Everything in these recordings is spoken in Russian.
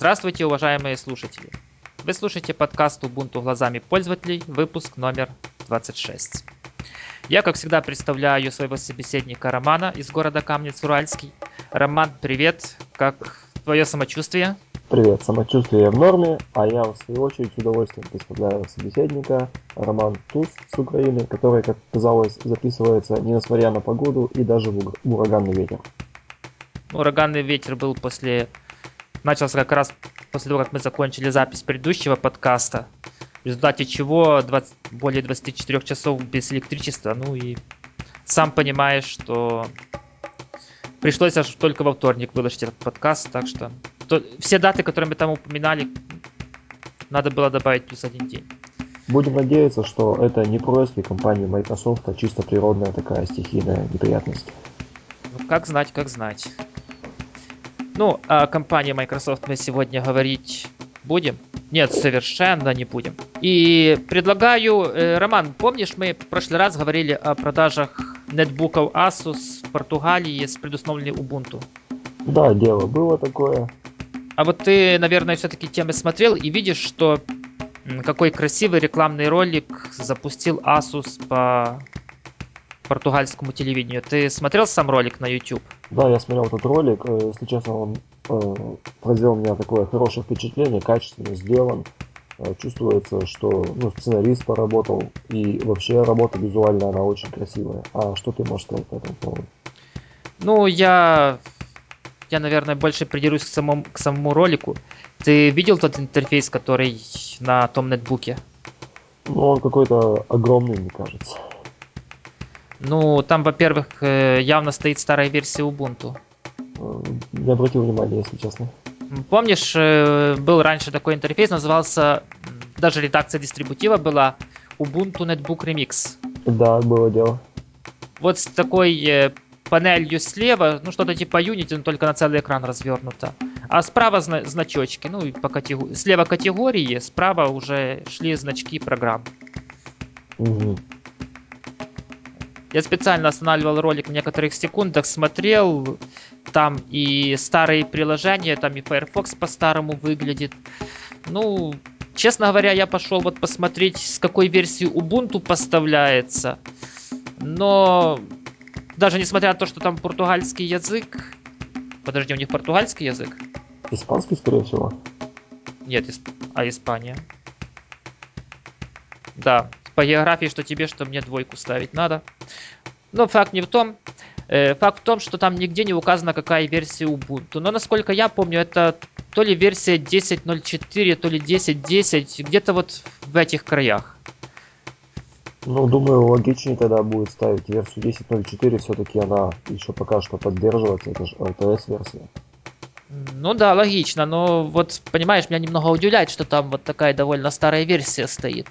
Здравствуйте, уважаемые слушатели! Вы слушаете подкаст Ubuntu глазами пользователей, выпуск номер 26. Я, как всегда, представляю своего собеседника Романа из города Камнец-Уральский. Роман, привет! Как твое самочувствие? Привет, самочувствие в норме, а я в свою очередь с удовольствием представляю собеседника Роман Туз с Украины, который, как казалось, записывается несмотря на погоду и даже в ураганный ветер. Ураганный ветер был после... Начался как раз после того, как мы закончили запись предыдущего подкаста, в результате чего 20... более 24 часов без электричества, ну и сам понимаешь, что пришлось аж только во вторник выложить этот подкаст, так что то, все даты, которые мы там упоминали, надо было добавить плюс один день. Будем надеяться, что это не происки компании Microsoft, а чисто природная такая стихийная неприятность. Ну, как знать, как знать. Ну, о компании Microsoft мы сегодня говорить будем? Нет, совершенно не будем. И предлагаю, э, Роман, помнишь, мы в прошлый раз говорили о продажах нетбуков Asus в Португалии с предустановленной Ubuntu? Да, дело было такое. А вот ты, наверное, все-таки темы смотрел и видишь, что какой красивый рекламный ролик запустил Asus по португальскому телевидению. Ты смотрел сам ролик на YouTube? Да, я смотрел этот ролик. Э, если честно, он э, произвел у меня такое хорошее впечатление, качественно сделан. Э, чувствуется, что ну, сценарист поработал, и вообще работа визуальная, она очень красивая. А что ты можешь сказать по этому поводу? Ну, я я, наверное, больше придерусь к самому, к самому ролику. Ты видел тот интерфейс, который на том нетбуке? Ну, он какой-то огромный, мне кажется. Ну, там, во-первых, э, явно стоит старая версия Ubuntu. Э, не обратил внимания, если честно. Помнишь, э, был раньше такой интерфейс, назывался, даже редакция дистрибутива была Ubuntu Netbook Remix. Да, было дело. Вот с такой панелью слева, ну что-то типа Unity, но только на целый экран развернуто. А справа зна- значочки, ну и по категории. Слева категории, справа уже шли значки программ. Угу. Я специально останавливал ролик в некоторых секундах, смотрел, там и старые приложения, там и Firefox по-старому выглядит. Ну, честно говоря, я пошел вот посмотреть, с какой версии Ubuntu поставляется. Но даже несмотря на то, что там португальский язык... Подожди, у них португальский язык? Испанский, скорее всего. Нет, исп... а Испания. Да, по географии, что тебе, что мне двойку ставить надо. Но факт не в том. Э, факт в том, что там нигде не указано, какая версия Ubuntu. Но насколько я помню, это то ли версия 10.04, то ли 10.10, где-то вот в этих краях. Ну, думаю, логичнее тогда будет ставить версию 10.04, все-таки она еще пока что поддерживается, это же LTS-версия. Ну да, логично, но вот, понимаешь, меня немного удивляет, что там вот такая довольно старая версия стоит.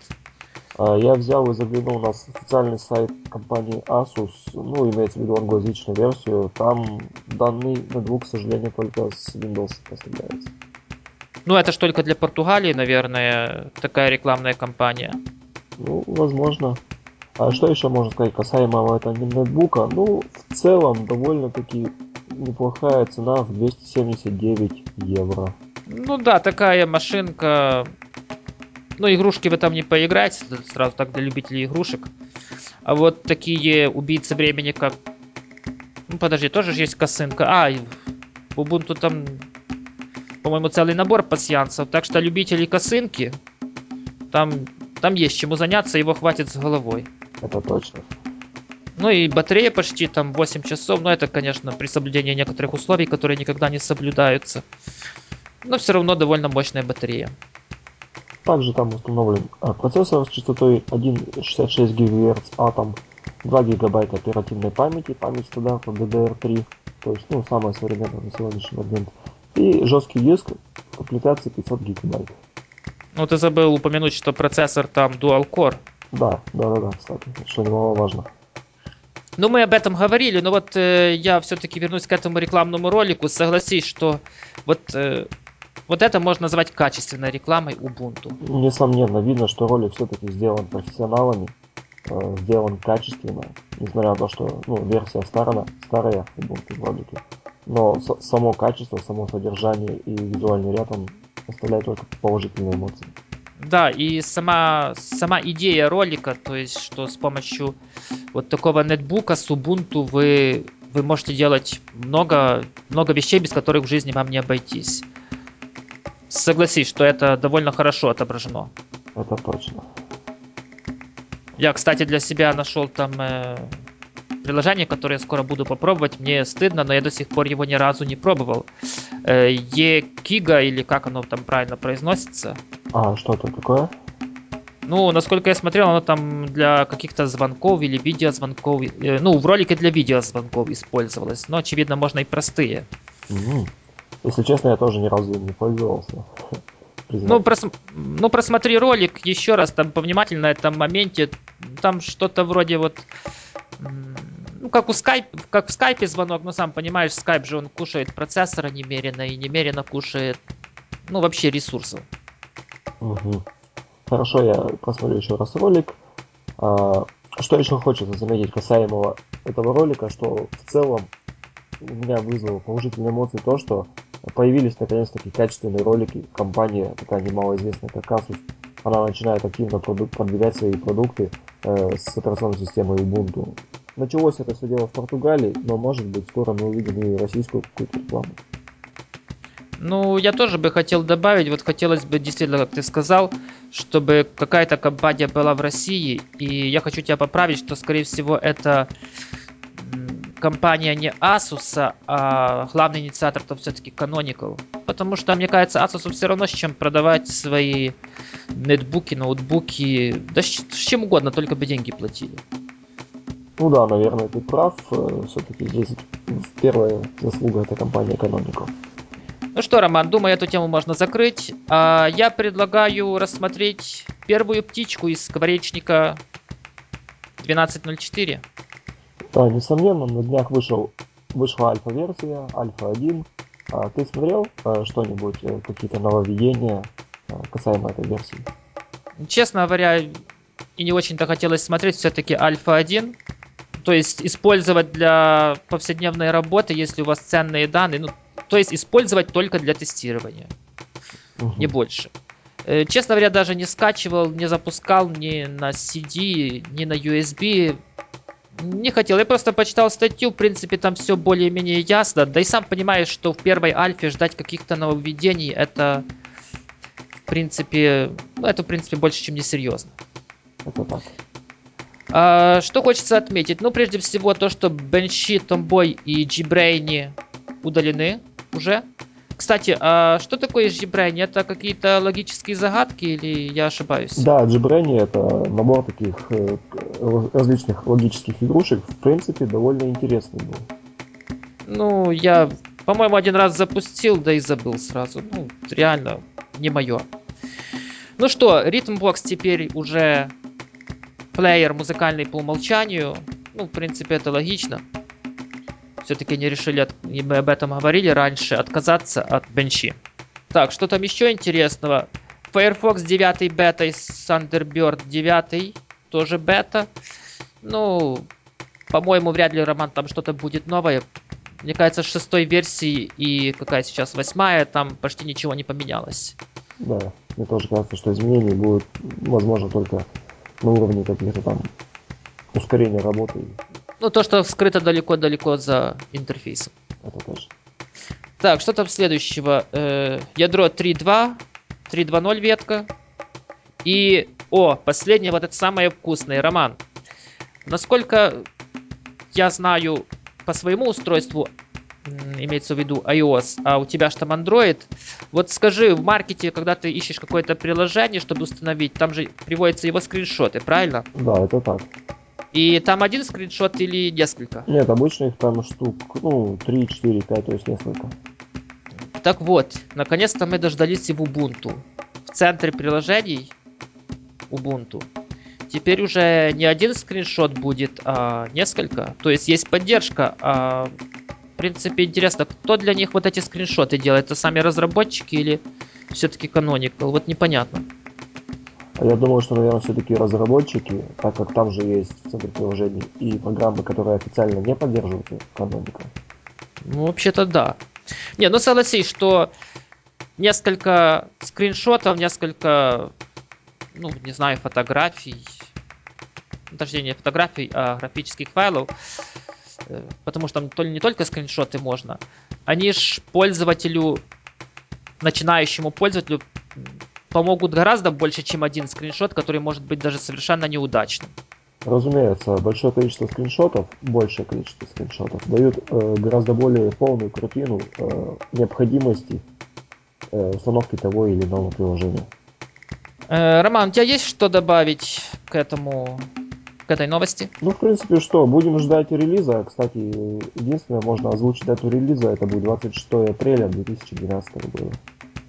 А, я взял и заглянул на официальный сайт компании Asus, ну, имеется в виду англоязычную версию, там данный ноутбук, к сожалению, только с Windows поставляется. Ну, это ж только для Португалии, наверное, такая рекламная кампания. Ну, возможно. А что еще можно сказать касаемо этого ноутбука? Ну, в целом, довольно-таки неплохая цена в 279 евро. Ну да, такая машинка. Ну, игрушки в этом не поиграть, сразу так для любителей игрушек. А вот такие убийцы времени, как... Ну, подожди, тоже же есть косынка. А, Ubuntu там, по-моему, целый набор пассиансов. Так что любители косынки, там там есть чему заняться, его хватит с головой. Это точно. Ну и батарея почти там 8 часов, но это, конечно, при соблюдении некоторых условий, которые никогда не соблюдаются. Но все равно довольно мощная батарея. Также там установлен а, процессор с частотой 1,66 ГГц Atom, 2 ГБ оперативной памяти, память стандарта DDR3, то есть ну, самая современная на сегодняшний момент, и жесткий диск комплектации 500 ГБ. Ну, ты забыл упомянуть, что процессор там Dual Core. Да, да, да, да, кстати, что немаловажно. Ну, мы об этом говорили, но вот э, я все-таки вернусь к этому рекламному ролику. Согласись, что вот, э, вот это можно назвать качественной рекламой Ubuntu. Несомненно, видно, что ролик все-таки сделан профессионалами, э, сделан качественно, несмотря на то, что ну, версия старая, старая Ubuntu в ролике. но само качество, само содержание и визуальный ряд, он оставляет только положительные эмоции. Да, и сама, сама идея ролика, то есть, что с помощью вот такого нетбука с Ubuntu вы, вы можете делать много, много вещей, без которых в жизни вам не обойтись. Согласись, что это довольно хорошо отображено. Это точно. Я, кстати, для себя нашел там э, приложение, которое я скоро буду попробовать. Мне стыдно, но я до сих пор его ни разу не пробовал. Э, Екига, или как оно там правильно произносится. А, что это такое? Ну, насколько я смотрел, оно там для каких-то звонков или видеозвонков. Э, ну, в ролике для видеозвонков использовалось. Но, очевидно, можно и простые. Угу. Если честно, я тоже ни разу им не пользовался. Ну, прос... ну, просмотри ролик еще раз, там повнимательно на этом моменте. Там что-то вроде вот ну, как у скайп, как в скайпе звонок, ну, сам понимаешь, скайп же он кушает процессора немерено и немерено кушает, ну, вообще ресурсов. Угу. Хорошо, я посмотрю еще раз ролик. А, что еще хочется заметить касаемо этого ролика, что в целом у меня вызвало положительные эмоции то, что появились наконец-таки качественные ролики. Компания, такая немалоизвестная, как Asus, она начинает активно продвигать свои продукты э, с операционной системой Ubuntu. Началось это все дело в Португалии, но может быть скоро мы увидим и российскую какую-то рекламу. Ну, я тоже бы хотел добавить, вот хотелось бы действительно, как ты сказал, чтобы какая-то компания была в России, и я хочу тебя поправить, что, скорее всего, это компания не Asus, а главный инициатор то все-таки Canonical. Потому что, мне кажется, Asus все равно с чем продавать свои нетбуки, ноутбуки, да с, чем угодно, только бы деньги платили. Ну да, наверное, ты прав. Э, Все-таки здесь первая заслуга этой компании Canonical. Ну что, Роман, думаю, эту тему можно закрыть. А я предлагаю рассмотреть первую птичку из скворечника 1204. Да, несомненно, на днях вышел, вышла альфа-версия, альфа-1. А ты смотрел а, что-нибудь, э, какие-то нововведения а, касаемо этой версии? Честно говоря, и не очень-то хотелось смотреть все-таки альфа-1 то есть использовать для повседневной работы, если у вас ценные данные, ну, то есть использовать только для тестирования, угу. не больше. Э, честно говоря, даже не скачивал, не запускал ни на CD, ни на USB. Не хотел. Я просто почитал статью, в принципе, там все более-менее ясно. Да и сам понимаешь, что в первой альфе ждать каких-то нововведений, это, в принципе, ну, это, в принципе, больше, чем несерьезно. А, что хочется отметить? Ну, прежде всего, то, что Бенши, Томбой и Джибрейни удалены уже. Кстати, а что такое Джибрейни? Это какие-то логические загадки или я ошибаюсь? Да, Джибрейни это набор таких э, различных логических игрушек. В принципе, довольно интересный был. Ну, я, по-моему, один раз запустил, да и забыл сразу. Ну, реально, не мое. Ну что, Rhythmbox теперь уже плеер музыкальный по умолчанию. Ну, в принципе, это логично. Все-таки не решили, от... и мы об этом говорили раньше, отказаться от бенчи. Так, что там еще интересного? Firefox 9 бета и Thunderbird 9 тоже бета. Ну, по-моему, вряд ли, Роман, там что-то будет новое. Мне кажется, шестой версии и какая сейчас восьмая, там почти ничего не поменялось. Да, мне тоже кажется, что изменений будет, возможно, только на уровне каких-то там ускорения работы. Ну, то, что скрыто далеко-далеко за интерфейсом. Это тоже. Так, что там следующего? Э, ядро 3.2, 3.2.0 ветка. И, о, последнее, вот это самое вкусное, Роман. Насколько я знаю по своему устройству, имеется в виду iOS, а у тебя же там Android. Вот скажи, в маркете, когда ты ищешь какое-то приложение, чтобы установить, там же приводятся его скриншоты, правильно? Да, это так. И там один скриншот или несколько? Нет, обычно их там штук, ну, 3, 4, 5, то есть несколько. Так вот, наконец-то мы дождались и в Ubuntu. В центре приложений Ubuntu теперь уже не один скриншот будет, а несколько. То есть есть поддержка, а принципе, интересно, кто для них вот эти скриншоты делает? Это сами разработчики или все-таки Canonical? Вот непонятно. А я думаю, что, наверное, все-таки разработчики, так как там же есть в центре приложений и программы, которые официально не поддерживают Canonical. Ну, вообще-то да. Не, ну согласись, что несколько скриншотов, несколько, ну, не знаю, фотографий, точнее, не фотографий, а графических файлов, э, потому что там не только скриншоты можно, они ж пользователю, начинающему пользователю помогут гораздо больше, чем один скриншот, который может быть даже совершенно неудачным. Разумеется, большое количество скриншотов, большее количество скриншотов дают э, гораздо более полную картину э, необходимости э, установки того или иного приложения. Э, Роман, у тебя есть что добавить к этому, к этой новости? Ну, в принципе, что, будем ждать релиза. Кстати, единственное, можно озвучить дату релиза, это будет 26 апреля 2012 года.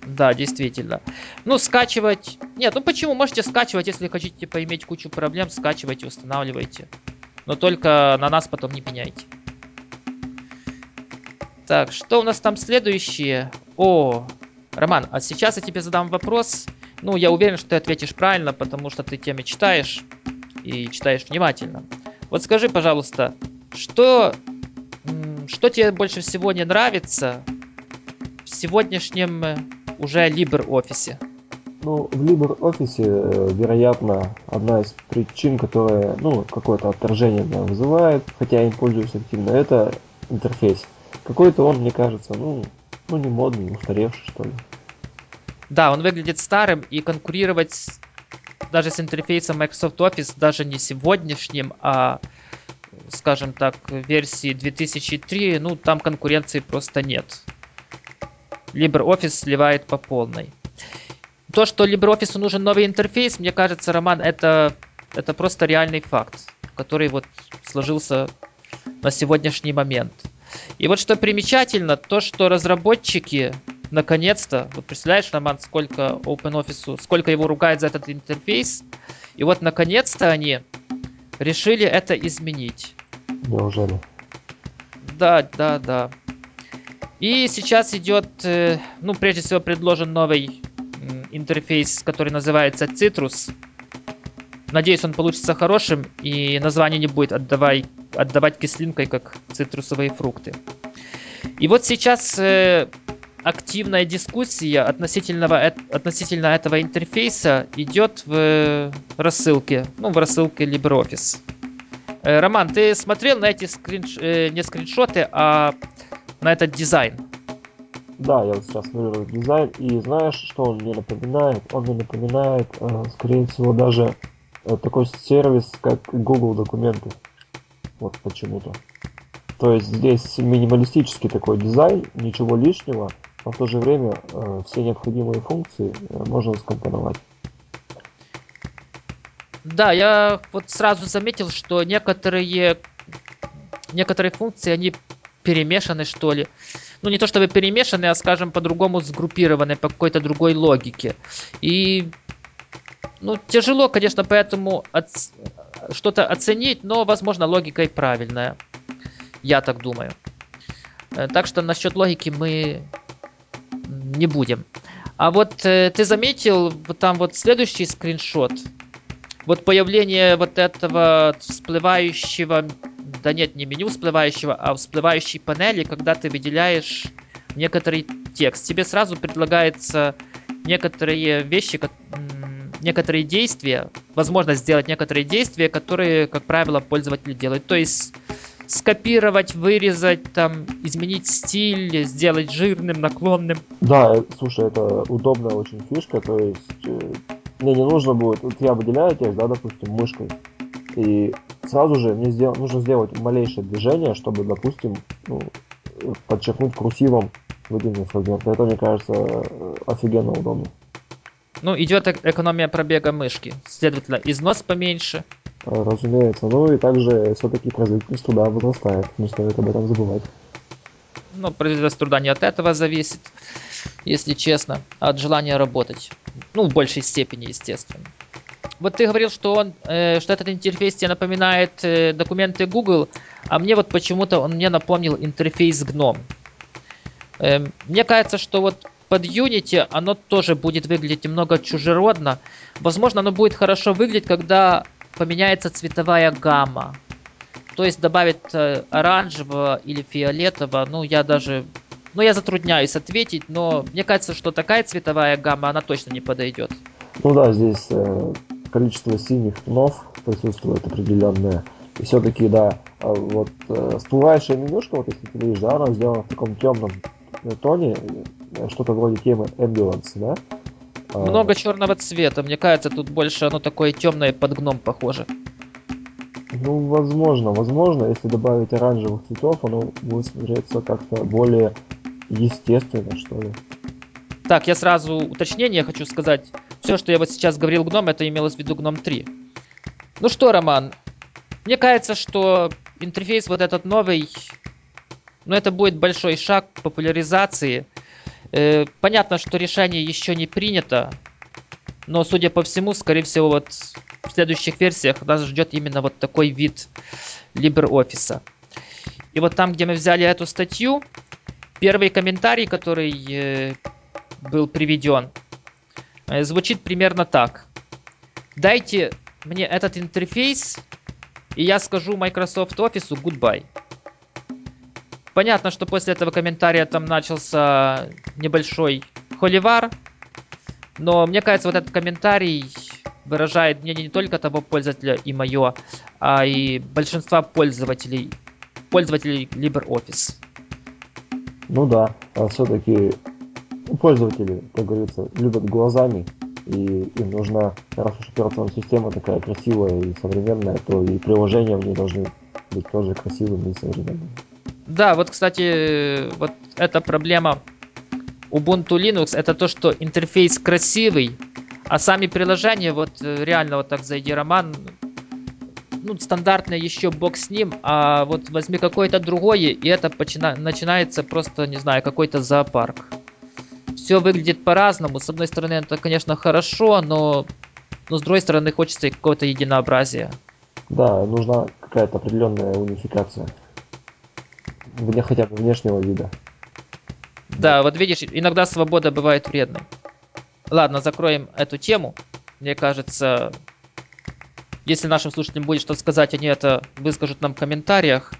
Да, действительно. Ну, скачивать... Нет, ну почему? Можете скачивать, если хотите поиметь кучу проблем, скачивайте, устанавливайте. Но только на нас потом не пеняйте. Так, что у нас там следующее? О, Роман, а сейчас я тебе задам вопрос. Ну, я уверен, что ты ответишь правильно, потому что ты теме читаешь и читаешь внимательно. Вот скажи, пожалуйста, что, что тебе больше всего не нравится в сегодняшнем уже LibreOffice? Ну, в LibreOffice, э, вероятно, одна из причин, которая, ну, какое-то отторжение меня вызывает, хотя я им пользуюсь активно, это интерфейс. Какой-то он, мне кажется, ну, ну не модный, устаревший, что ли. Да, он выглядит старым, и конкурировать даже с интерфейсом Microsoft Office, даже не сегодняшним, а, скажем так, версии 2003, ну, там конкуренции просто нет. LibreOffice сливает по полной. То, что LibreOffice нужен новый интерфейс, мне кажется, Роман, это, это просто реальный факт, который вот сложился на сегодняшний момент. И вот что примечательно, то, что разработчики наконец-то, вот представляешь, Роман, сколько OpenOffice, сколько его ругает за этот интерфейс, и вот наконец-то они решили это изменить. Неужели? Да, да, да. И сейчас идет, э, ну, прежде всего, предложен новый интерфейс, который называется Citrus. Надеюсь, он получится хорошим, и название не будет отдавай, отдавать кислинкой, как цитрусовые фрукты. И вот сейчас э, активная дискуссия относительно, относительно этого интерфейса идет в рассылке, ну, в рассылке LibreOffice. Э, Роман, ты смотрел на эти скринш... э, не скриншоты, а на этот дизайн? Да, я вот сейчас смотрю дизайн, и знаешь, что он мне напоминает? Он мне напоминает, э, скорее всего, даже э, такой сервис, как Google документы. Вот почему-то. То есть здесь минималистический такой дизайн, ничего лишнего, но в то же время э, все необходимые функции э, можно скомпоновать. Да, я вот сразу заметил, что некоторые, некоторые функции, они перемешаны, что ли. Ну, не то чтобы перемешаны, а, скажем, по-другому сгруппированы, по какой-то другой логике. И, ну, тяжело, конечно, поэтому от... что-то оценить, но, возможно, логика и правильная. Я так думаю. Э, так что насчет логики мы не будем. А вот э, ты заметил, вот там вот следующий скриншот. Вот появление вот этого всплывающего да нет, не меню всплывающего, а всплывающей панели, когда ты выделяешь некоторый текст. Тебе сразу предлагается некоторые вещи, некоторые действия, возможность сделать некоторые действия, которые, как правило, пользователи делают. То есть скопировать, вырезать, там, изменить стиль, сделать жирным, наклонным. Да, э, слушай, это удобная очень фишка, то есть э, мне не нужно будет, вот я выделяю текст, да, допустим, мышкой, и сразу же мне сдел... нужно сделать малейшее движение, чтобы, допустим, ну, подчеркнуть курсивом выделенный фрагмент. Это, мне кажется, офигенно удобно. Ну, идет экономия пробега мышки. Следовательно, износ поменьше. Разумеется. Ну и также все-таки производительность труда возрастает. Не стоит об этом забывать. Ну, производительность труда не от этого зависит, если честно, а от желания работать. Ну, в большей степени, естественно. Вот ты говорил, что он, э, что этот интерфейс тебе напоминает э, документы Google, а мне вот почему-то он мне напомнил интерфейс GNOME. Э, мне кажется, что вот под Unity оно тоже будет выглядеть немного чужеродно. Возможно, оно будет хорошо выглядеть, когда поменяется цветовая гамма. то есть добавить э, оранжевого или фиолетового, ну я даже, ну я затрудняюсь ответить, но мне кажется, что такая цветовая гамма, она точно не подойдет. Ну да, здесь э, количество синих тонов присутствует определенное. И все-таки, да, а вот э, всплывающая менюшка, вот если ты видишь, да, она сделана в таком темном тоне, э, что-то вроде темы Ambulance, да? А, Много черного цвета. Мне кажется, тут больше оно такое темное под гном похоже. Ну, возможно, возможно, если добавить оранжевых цветов, оно будет смотреться как-то более естественно, что ли. Так, я сразу уточнение хочу сказать. Все, что я вот сейчас говорил гном, это имелось в виду гном 3. Ну что, Роман, мне кажется, что интерфейс вот этот новый, ну это будет большой шаг к популяризации. Э, понятно, что решение еще не принято, но, судя по всему, скорее всего, вот в следующих версиях нас ждет именно вот такой вид LibreOffice. И вот там, где мы взяли эту статью, первый комментарий, который э, был приведен, звучит примерно так. Дайте мне этот интерфейс, и я скажу Microsoft Office goodbye. Понятно, что после этого комментария там начался небольшой холивар, но мне кажется, вот этот комментарий выражает мнение не только того пользователя и мое, а и большинства пользователей, пользователей LibreOffice. Ну да, а все-таки пользователи, как говорится, любят глазами, и им нужна, раз уж операционная система такая красивая и современная, то и приложения в ней должны быть тоже красивыми и современными. Да, вот, кстати, вот эта проблема Ubuntu Linux, это то, что интерфейс красивый, а сами приложения, вот э, реально вот так зайди, Роман, ну, стандартно еще бог с ним, а вот возьми какое-то другое, и это начинается просто, не знаю, какой-то зоопарк все выглядит по-разному. С одной стороны, это, конечно, хорошо, но, но с другой стороны, хочется и какого-то единообразия. Да, нужна какая-то определенная унификация. Вне хотя бы внешнего вида. Да, вот видишь, иногда свобода бывает вредной. Ладно, закроем эту тему. Мне кажется, если нашим слушателям будет что сказать, они это выскажут нам в комментариях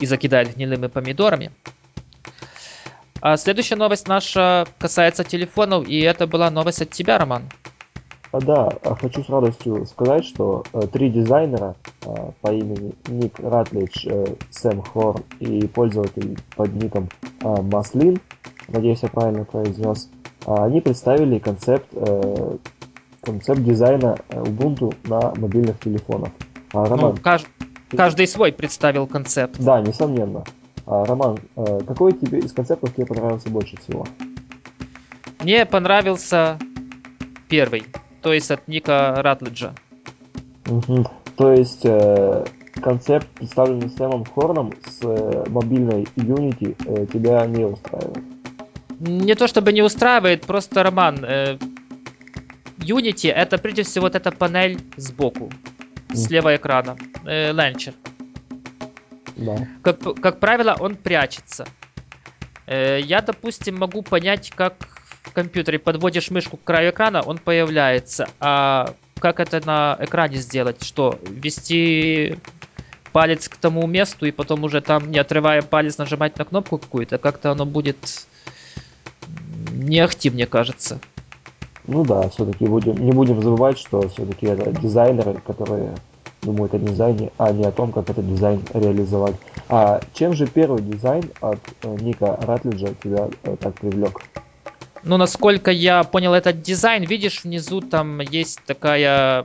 и закидают гнилыми помидорами. А следующая новость наша касается телефонов, и это была новость от тебя, Роман. А, да, а хочу с радостью сказать, что э, три дизайнера э, по имени Ник Ратлидж, э, Сэм Хорн и пользователь под ником э, Маслин, надеюсь, я правильно произнес, э, они представили концепт, э, концепт дизайна Ubuntu на мобильных телефонах. А, Роман, ну, кажд... каждый свой представил концепт. Да, несомненно. А, Роман, э, какой тебе из концептов тебе понравился больше всего? Мне понравился первый, то есть от Ника Ратлиджа. Угу. То есть э, концепт, представленный Сэмом Хорном с э, мобильной Unity, э, тебя не устраивает? Не то чтобы не устраивает, просто Роман. Э, Unity это прежде всего вот эта панель сбоку, mm. слева экрана, э, ленчер. Да. Как, как правило, он прячется. Э, я, допустим, могу понять, как в компьютере подводишь мышку к краю экрана, он появляется. А как это на экране сделать? Что, ввести палец к тому месту и потом уже там, не отрывая палец, нажимать на кнопку какую-то? Как-то оно будет не ахти, мне кажется. Ну да, все-таки будем, не будем забывать, что все-таки это дизайнеры, которые думают о дизайне, а не о том, как этот дизайн реализовать. А чем же первый дизайн от э, Ника Ратлиджа тебя э, так привлек? Ну, насколько я понял этот дизайн, видишь, внизу там есть такая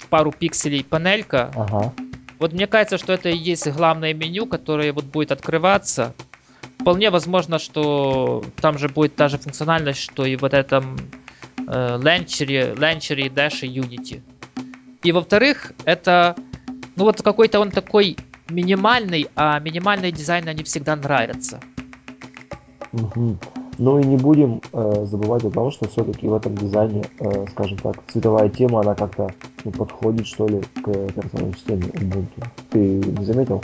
в пару пикселей панелька. Ага. Вот мне кажется, что это и есть главное меню, которое вот будет открываться. Вполне возможно, что там же будет та же функциональность, что и вот этом э, ленчере, ленчере, Dash и Unity. И во-вторых, это, ну вот какой-то он такой минимальный, а минимальные дизайны, они всегда нравятся. Угу. Ну и не будем э, забывать о том, что все-таки в этом дизайне, э, скажем так, цветовая тема, она как-то ну, подходит, что ли, к операционной системе Ubuntu. Ты не заметил?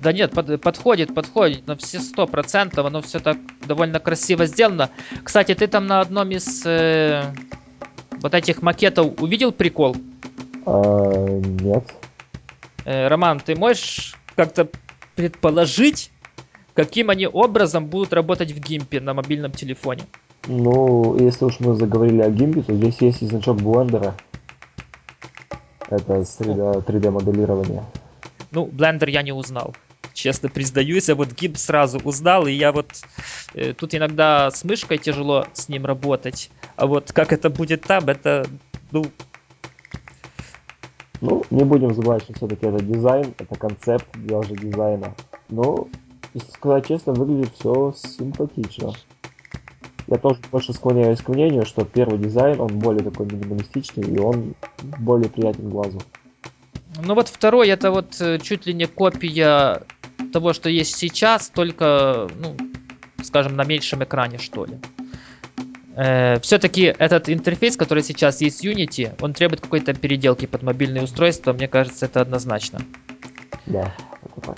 Да нет, под, подходит, подходит на все сто процентов, оно все так довольно красиво сделано. Кстати, ты там на одном из э, вот этих макетов увидел прикол? А, нет. Э, Роман, ты можешь как-то предположить, каким они образом будут работать в гимпе на мобильном телефоне? Ну, если уж мы заговорили о гимпе, то здесь есть и значок блендера. Это среда 3D моделирования. Ну, Blender я не узнал. Честно признаюсь, а вот гимп сразу узнал, и я вот... э, тут иногда с мышкой тяжело с ним работать, а вот как это будет там, это, ну, Ну, не будем забывать, что все-таки это дизайн, это концепт даже дизайна. Но, если сказать честно, выглядит все симпатично. Я тоже больше склоняюсь к мнению, что первый дизайн, он более такой минималистичный, и он более приятен глазу. Ну вот второй это вот э, чуть ли не копия того, что есть сейчас, только, ну, скажем, на меньшем экране, что ли. Все-таки этот интерфейс, который сейчас есть в Unity, он требует какой-то переделки под мобильные устройства, мне кажется, это однозначно. Да.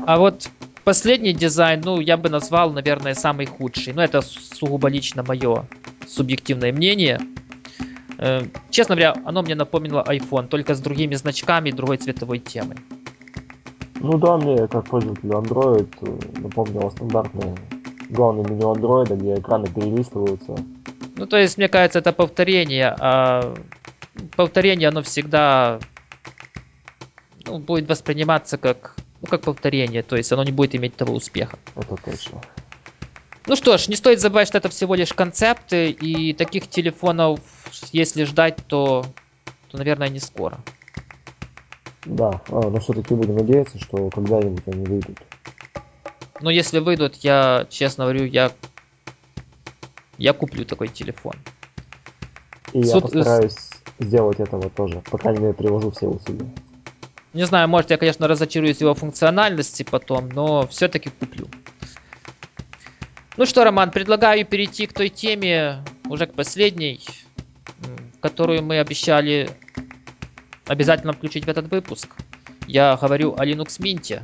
А вот последний дизайн, ну, я бы назвал, наверное, самый худший. Но это сугубо лично мое субъективное мнение. Э, Честно говоря, оно мне напомнило iPhone, только с другими значками и другой цветовой темой. Ну да, мне, как пользователю Android, э, напомнило стандартное главное меню Android, где экраны перелистываются. Ну, то есть, мне кажется, это повторение, а повторение, оно всегда ну, будет восприниматься как, ну, как повторение, то есть оно не будет иметь того успеха. Это точно. Ну что ж, не стоит забывать, что это всего лишь концепты, и таких телефонов, если ждать, то, то наверное, не скоро. Да, а, но все-таки будем надеяться, что когда-нибудь они выйдут. Но если выйдут, я, честно говорю, я, я куплю такой телефон. И я Суд- постараюсь сделать этого тоже. По крайней мере, приложу все усилия. Не знаю, может, я, конечно, разочаруюсь его функциональности потом, но все-таки куплю. Ну что, Роман, предлагаю перейти к той теме, уже к последней, которую мы обещали обязательно включить в этот выпуск. Я говорю о Linux Mint.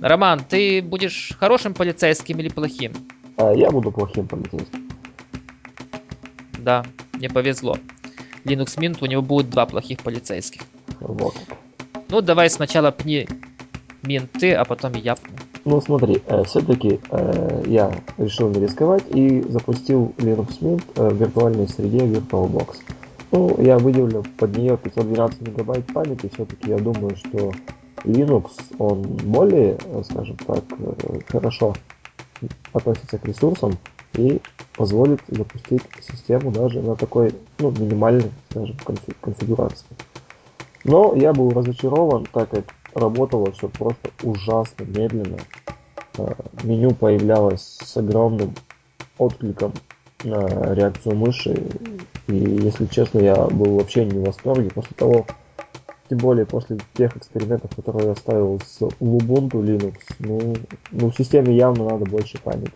Роман, ты будешь хорошим полицейским или плохим? А я буду плохим полицейским. Да, мне повезло. Linux Mint, у него будет два плохих полицейских. Вот. Ну, давай сначала пни минты, а потом я пну. Ну смотри, все-таки я решил не рисковать и запустил Linux Mint э, в виртуальной среде VirtualBox. Ну, я выделил под нее 512 мегабайт памяти, все-таки я думаю, что Linux, он более, э, скажем так, э, хорошо относится к ресурсам и позволит запустить систему даже на такой, ну, минимальной, скажем, конфи- конфигурации. Но я был разочарован, так как работало все просто ужасно медленно. Э, Меню появлялось с огромным откликом на реакцию мыши. И, если честно, я был вообще не в восторге после того, тем более после тех экспериментов, которые я ставил с Ubuntu Linux. Ну, ну, в системе явно надо больше памяти.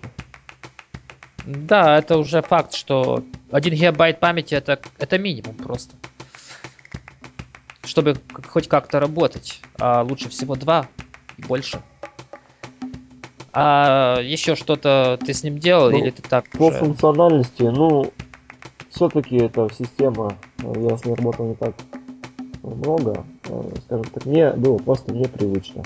Да, это уже факт, что 1 гигабайт памяти это, это минимум просто. Чтобы хоть как-то работать. А лучше всего 2 и больше. А еще что-то ты с ним делал Ну, или ты так По уже- функциональности, ну, все-таки эта система, я с ней работал не так много, э, скажем так, мне было просто непривычно.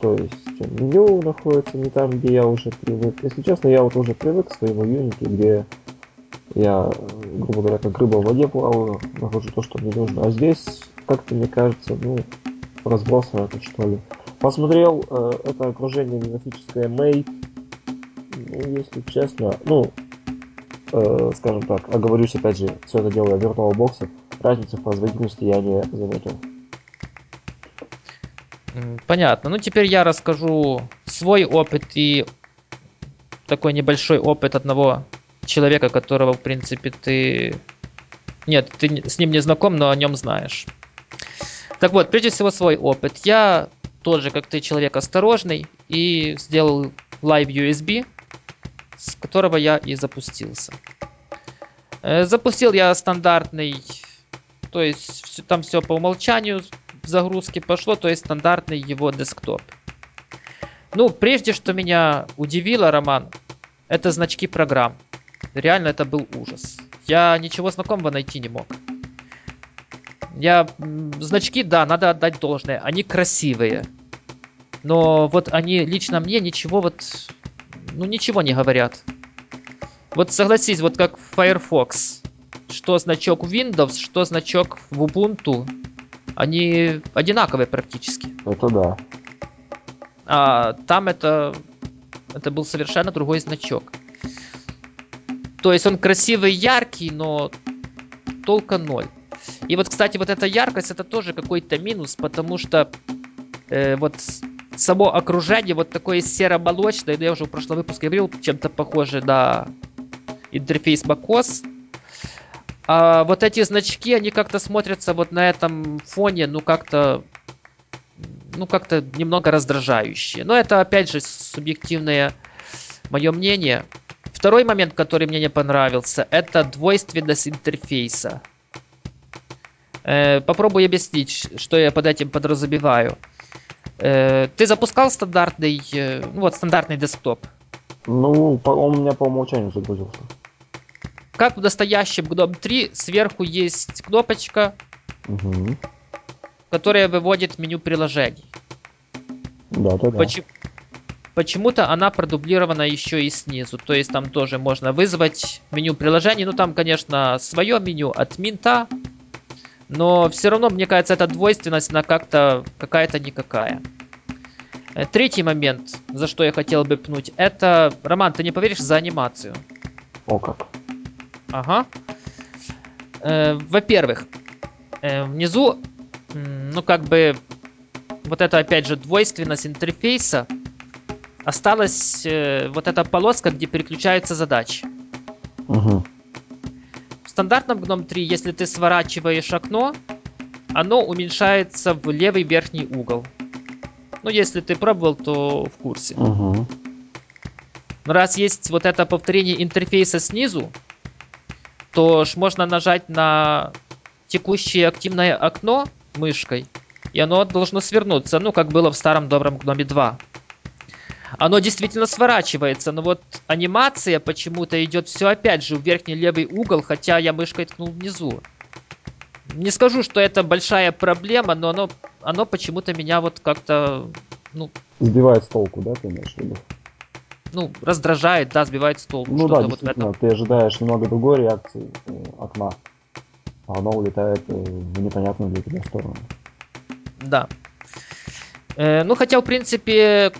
То есть меню находится не там, где я уже привык. Если честно, я вот уже привык к своему Unity, где я, грубо говоря, как рыба в воде плаваю, нахожу то, что мне нужно. А здесь, как-то мне кажется, ну, разбросано это что ли. Посмотрел э, это окружение графическое May, ну, если честно, ну, э, скажем так, оговорюсь опять же, все это делаю в VirtualBox, разницы в производительности я не заметил. Понятно. Ну, теперь я расскажу свой опыт и такой небольшой опыт одного человека, которого, в принципе, ты... Нет, ты с ним не знаком, но о нем знаешь. Так вот, прежде всего свой опыт. Я тоже, как ты, человек осторожный и сделал Live USB, с которого я и запустился. Э, Запустил я стандартный, то есть всё- там все по умолчанию в загрузке пошло, то есть стандартный его десктоп. Ну, прежде что меня удивило, Роман, это значки программ. Реально это был ужас. Я ничего знакомого найти не мог. Я... Значки, да, надо отдать должное. Они красивые. Но вот они лично мне ничего вот... Ну, ничего не говорят. Вот согласись, вот как Firefox. Что значок Windows, что значок в Ubuntu. Они одинаковые практически. Это да. А там это... Это был совершенно другой значок. То есть он красивый, яркий, но толка ноль. И вот, кстати, вот эта яркость, это тоже какой-то минус, потому что э, вот само окружение вот такое серо-молочное, я уже в прошлом выпуске говорил, чем-то похоже на интерфейс macOS. А вот эти значки, они как-то смотрятся вот на этом фоне, ну как-то ну как-то немного раздражающие. Но это опять же субъективное мое мнение. Второй момент, который мне не понравился, это двойственность интерфейса. Э, попробую объяснить, что я под этим подразумеваю. Э, ты запускал стандартный, э, ну вот стандартный десктоп? Ну, он у меня по умолчанию загрузился. Как в настоящем GNOME 3, сверху есть кнопочка, Угу. которая выводит меню приложений. Да, да, да. Почему? Почему-то она продублирована еще и снизу. То есть там тоже можно вызвать меню приложений. Ну там, конечно, свое меню от минта. Но все равно, мне кажется, эта двойственность, она как-то какая-то никакая. Э, Третий момент, за что я хотел бы пнуть, это, Роман, ты не поверишь, за анимацию. О как. Ага. Э, Во-первых, э, внизу, ну как бы, вот это опять же двойственность интерфейса. Осталась э, вот эта полоска, где переключаются задачи. Угу. В стандартном GNOME 3, если ты сворачиваешь окно, оно уменьшается в левый верхний угол. Ну, если ты пробовал, то в курсе. Угу. Но раз есть вот это повторение интерфейса снизу, то ж можно нажать на текущее активное окно мышкой, и оно должно свернуться, ну, как было в старом добром Гноме 2. Оно действительно сворачивается, но вот анимация почему-то идет все опять же в верхний левый угол, хотя я мышкой ткнул внизу. Не скажу, что это большая проблема, но оно, оно почему-то меня вот как-то, ну, Сбивает с толку, да, ты имеешь? Ну, раздражает, да, сбивает с толку. Ну да, вот этом. ты ожидаешь немного другой реакции э, окна, а оно улетает э, в непонятную для тебя сторону. Да. Э, ну, хотя, в принципе,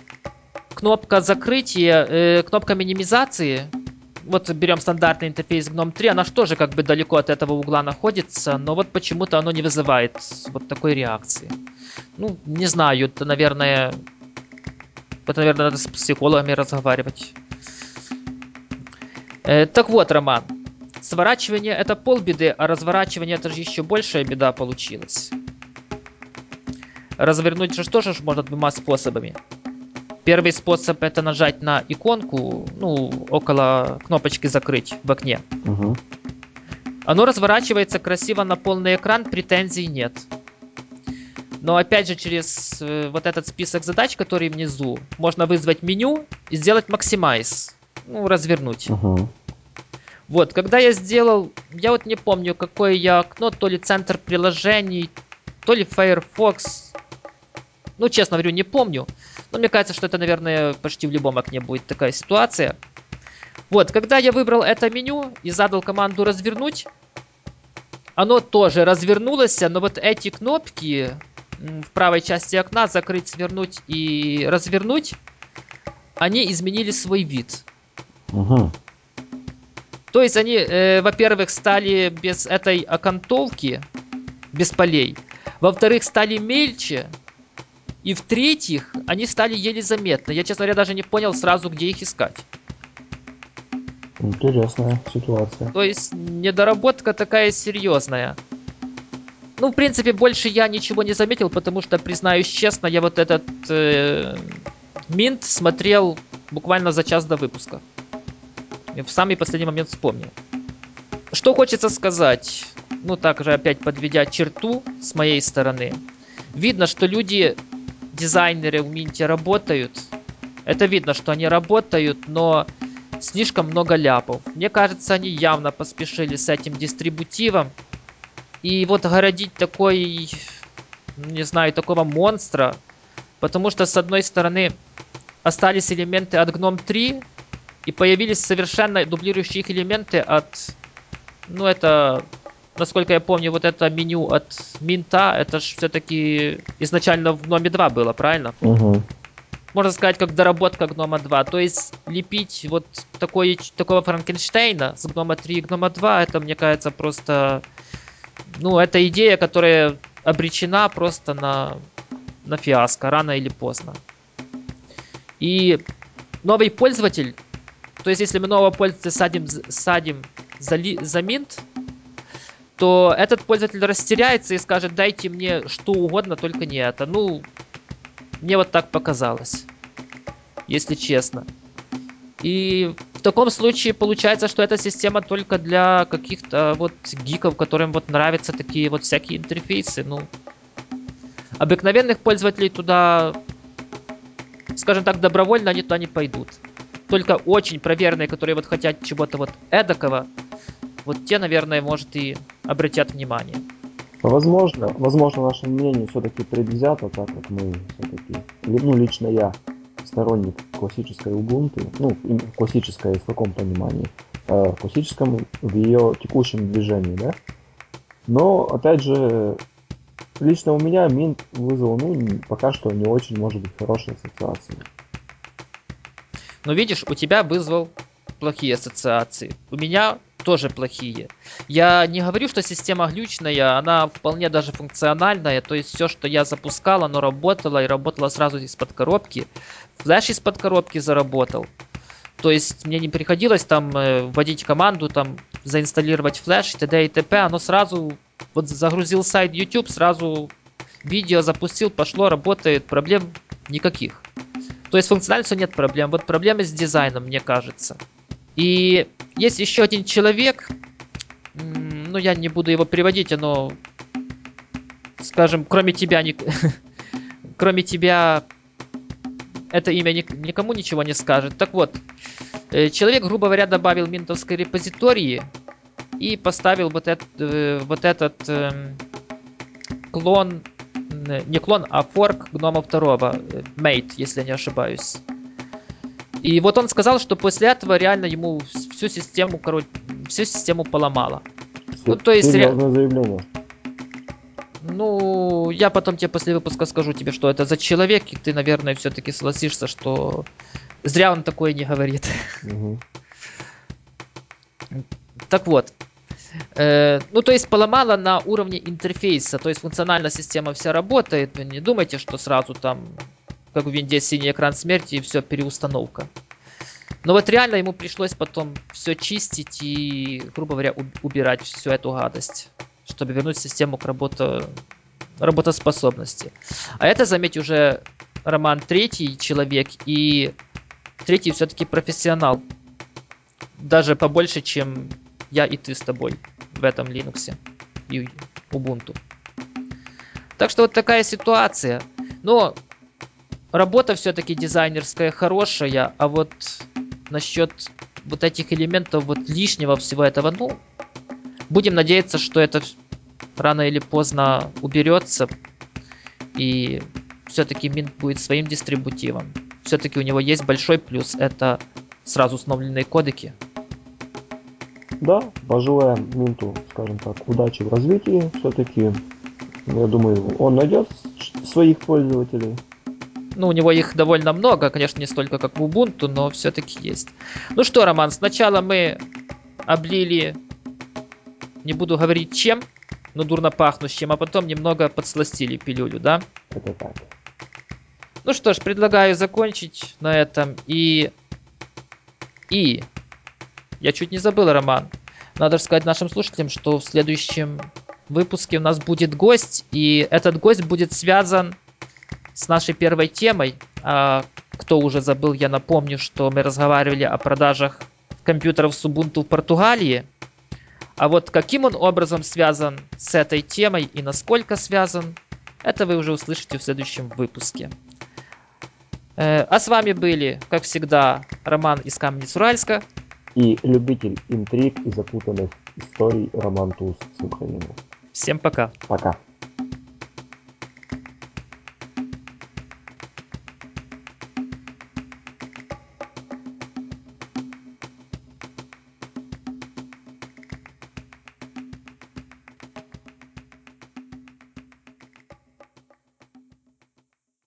кнопка закрытия, э, кнопка минимизации, вот берем стандартный интерфейс GNOME 3, она же тоже как бы далеко от этого угла находится, но вот почему-то оно не вызывает вот такой реакции. Ну, не знаю, это, наверное, это, наверное, надо с психологами разговаривать. Э, так вот, Роман, сворачивание это полбеды, а разворачивание это же еще большая беда получилась. Развернуть же тоже можно двумя способами. Первый способ это нажать на иконку, ну, около кнопочки закрыть в окне. Угу. Оно разворачивается красиво на полный экран, претензий нет. Но опять же через э, вот этот список задач, который внизу, можно вызвать меню и сделать максимайз. Ну, развернуть. Угу. Вот, когда я сделал, я вот не помню, какое я окно, то ли центр приложений, то ли Firefox. Ну, честно говорю, не помню. Но мне кажется, что это, наверное, почти в любом окне будет такая ситуация. Вот, когда я выбрал это меню и задал команду развернуть, оно тоже развернулось, но вот эти кнопки в правой части окна закрыть, свернуть и развернуть, они изменили свой вид. Угу. То есть они, э, во-первых, стали без этой окантовки, без полей. Во-вторых, стали мельче. И в-третьих, они стали еле заметны. Я, честно говоря, даже не понял сразу, где их искать. Интересная ситуация. То есть недоработка такая серьезная. Ну, в принципе, больше я ничего не заметил, потому что, признаюсь честно, я вот этот э, Минт смотрел буквально за час до выпуска. И в самый последний момент вспомнил. Что хочется сказать, ну также опять подведя черту с моей стороны. Видно, что люди, дизайнеры в Минте работают. Это видно, что они работают, но слишком много ляпов. Мне кажется, они явно поспешили с этим дистрибутивом. И вот городить такой, не знаю, такого монстра, потому что, с одной стороны, остались элементы от GNOME 3, и появились совершенно дублирующие их элементы от... Ну, это... Насколько я помню, вот это меню от Минта, это же все-таки изначально в GNOME 2 было, правильно? Угу. Можно сказать, как доработка GNOME 2. То есть лепить вот такой, такого Франкенштейна с GNOME 3 и GNOME 2, это, мне кажется, просто... Ну, это идея, которая обречена просто на, на фиаско, рано или поздно. И новый пользователь, то есть если мы нового пользователя садим, садим за, ли, за минт, то этот пользователь растеряется и скажет, дайте мне что угодно, только не это. Ну, мне вот так показалось, если честно. И в таком случае получается, что эта система только для каких-то вот гиков, которым вот нравятся такие вот всякие интерфейсы. Ну, обыкновенных пользователей туда, скажем так, добровольно они туда не пойдут. Только очень проверенные, которые вот хотят чего-то вот эдакого, вот те, наверное, может и обратят внимание. Возможно, возможно, наше мнение все-таки предвзято, так как мы все-таки, ну, лично я сторонник классической Ubuntu, ну, классической в каком понимании, э, классическом в ее текущем движении, да. Но, опять же, лично у меня Mint вызвал, ну, пока что не очень, может быть, хорошие ассоциации. Но видишь, у тебя вызвал плохие ассоциации. У меня тоже плохие. Я не говорю, что система глючная, она вполне даже функциональная, то есть все, что я запускал, оно работало и работало сразу из-под коробки. Флэш из-под коробки заработал. То есть мне не приходилось там э, вводить команду, там заинсталлировать флеш т.д. и т.п. Оно сразу вот загрузил сайт YouTube, сразу видео запустил, пошло, работает, проблем никаких. То есть функциональностью нет проблем. Вот проблемы с дизайном, мне кажется. И есть еще один человек, ну я не буду его приводить, но, скажем, кроме тебя, не... кроме тебя это имя никому ничего не скажет. Так вот, э, человек, грубо говоря, добавил минтовской репозитории и поставил вот, этот, э, вот этот э, клон, не клон, а форк гнома второго, mate, если я не ошибаюсь. И вот он сказал, что после этого реально ему всю систему, короче, всю систему поломало. Ну, то есть... Ре... заявление. Ну, я потом тебе после выпуска скажу тебе, что это за человек, и ты, наверное, все-таки согласишься, что зря он такое не говорит. Угу. Так вот. Э, ну, то есть поломала на уровне интерфейса, то есть функциональная система вся работает. Не думайте, что сразу там, как в винде синий экран смерти и все, переустановка. Но вот реально ему пришлось потом все чистить и, грубо говоря, убирать всю эту гадость чтобы вернуть систему к работе, работоспособности. А это, заметь, уже роман третий человек, и третий все-таки профессионал. Даже побольше, чем я и ты с тобой в этом Linux и Ubuntu. Так что вот такая ситуация. Но работа все-таки дизайнерская хорошая, а вот насчет вот этих элементов вот лишнего всего этого, ну, Будем надеяться, что это рано или поздно уберется. И все-таки Mint будет своим дистрибутивом. Все-таки у него есть большой плюс. Это сразу установленные кодеки. Да, пожелаем Минту, скажем так, удачи в развитии. Все-таки, я думаю, он найдет своих пользователей. Ну, у него их довольно много, конечно, не столько, как в Ubuntu, но все-таки есть. Ну что, Роман, сначала мы облили не буду говорить чем, но дурно пахнущим, а потом немного подсластили пилюлю, да? Это так. Ну что ж, предлагаю закончить на этом и... И... Я чуть не забыл, Роман. Надо сказать нашим слушателям, что в следующем выпуске у нас будет гость, и этот гость будет связан с нашей первой темой. А, кто уже забыл, я напомню, что мы разговаривали о продажах компьютеров с Ubuntu в Португалии. А вот каким он образом связан с этой темой и насколько связан, это вы уже услышите в следующем выпуске. Э, а с вами были, как всегда, Роман из Каменец-Уральска. И любитель интриг и запутанных историй Роман Туз с Украины. Всем пока. Пока.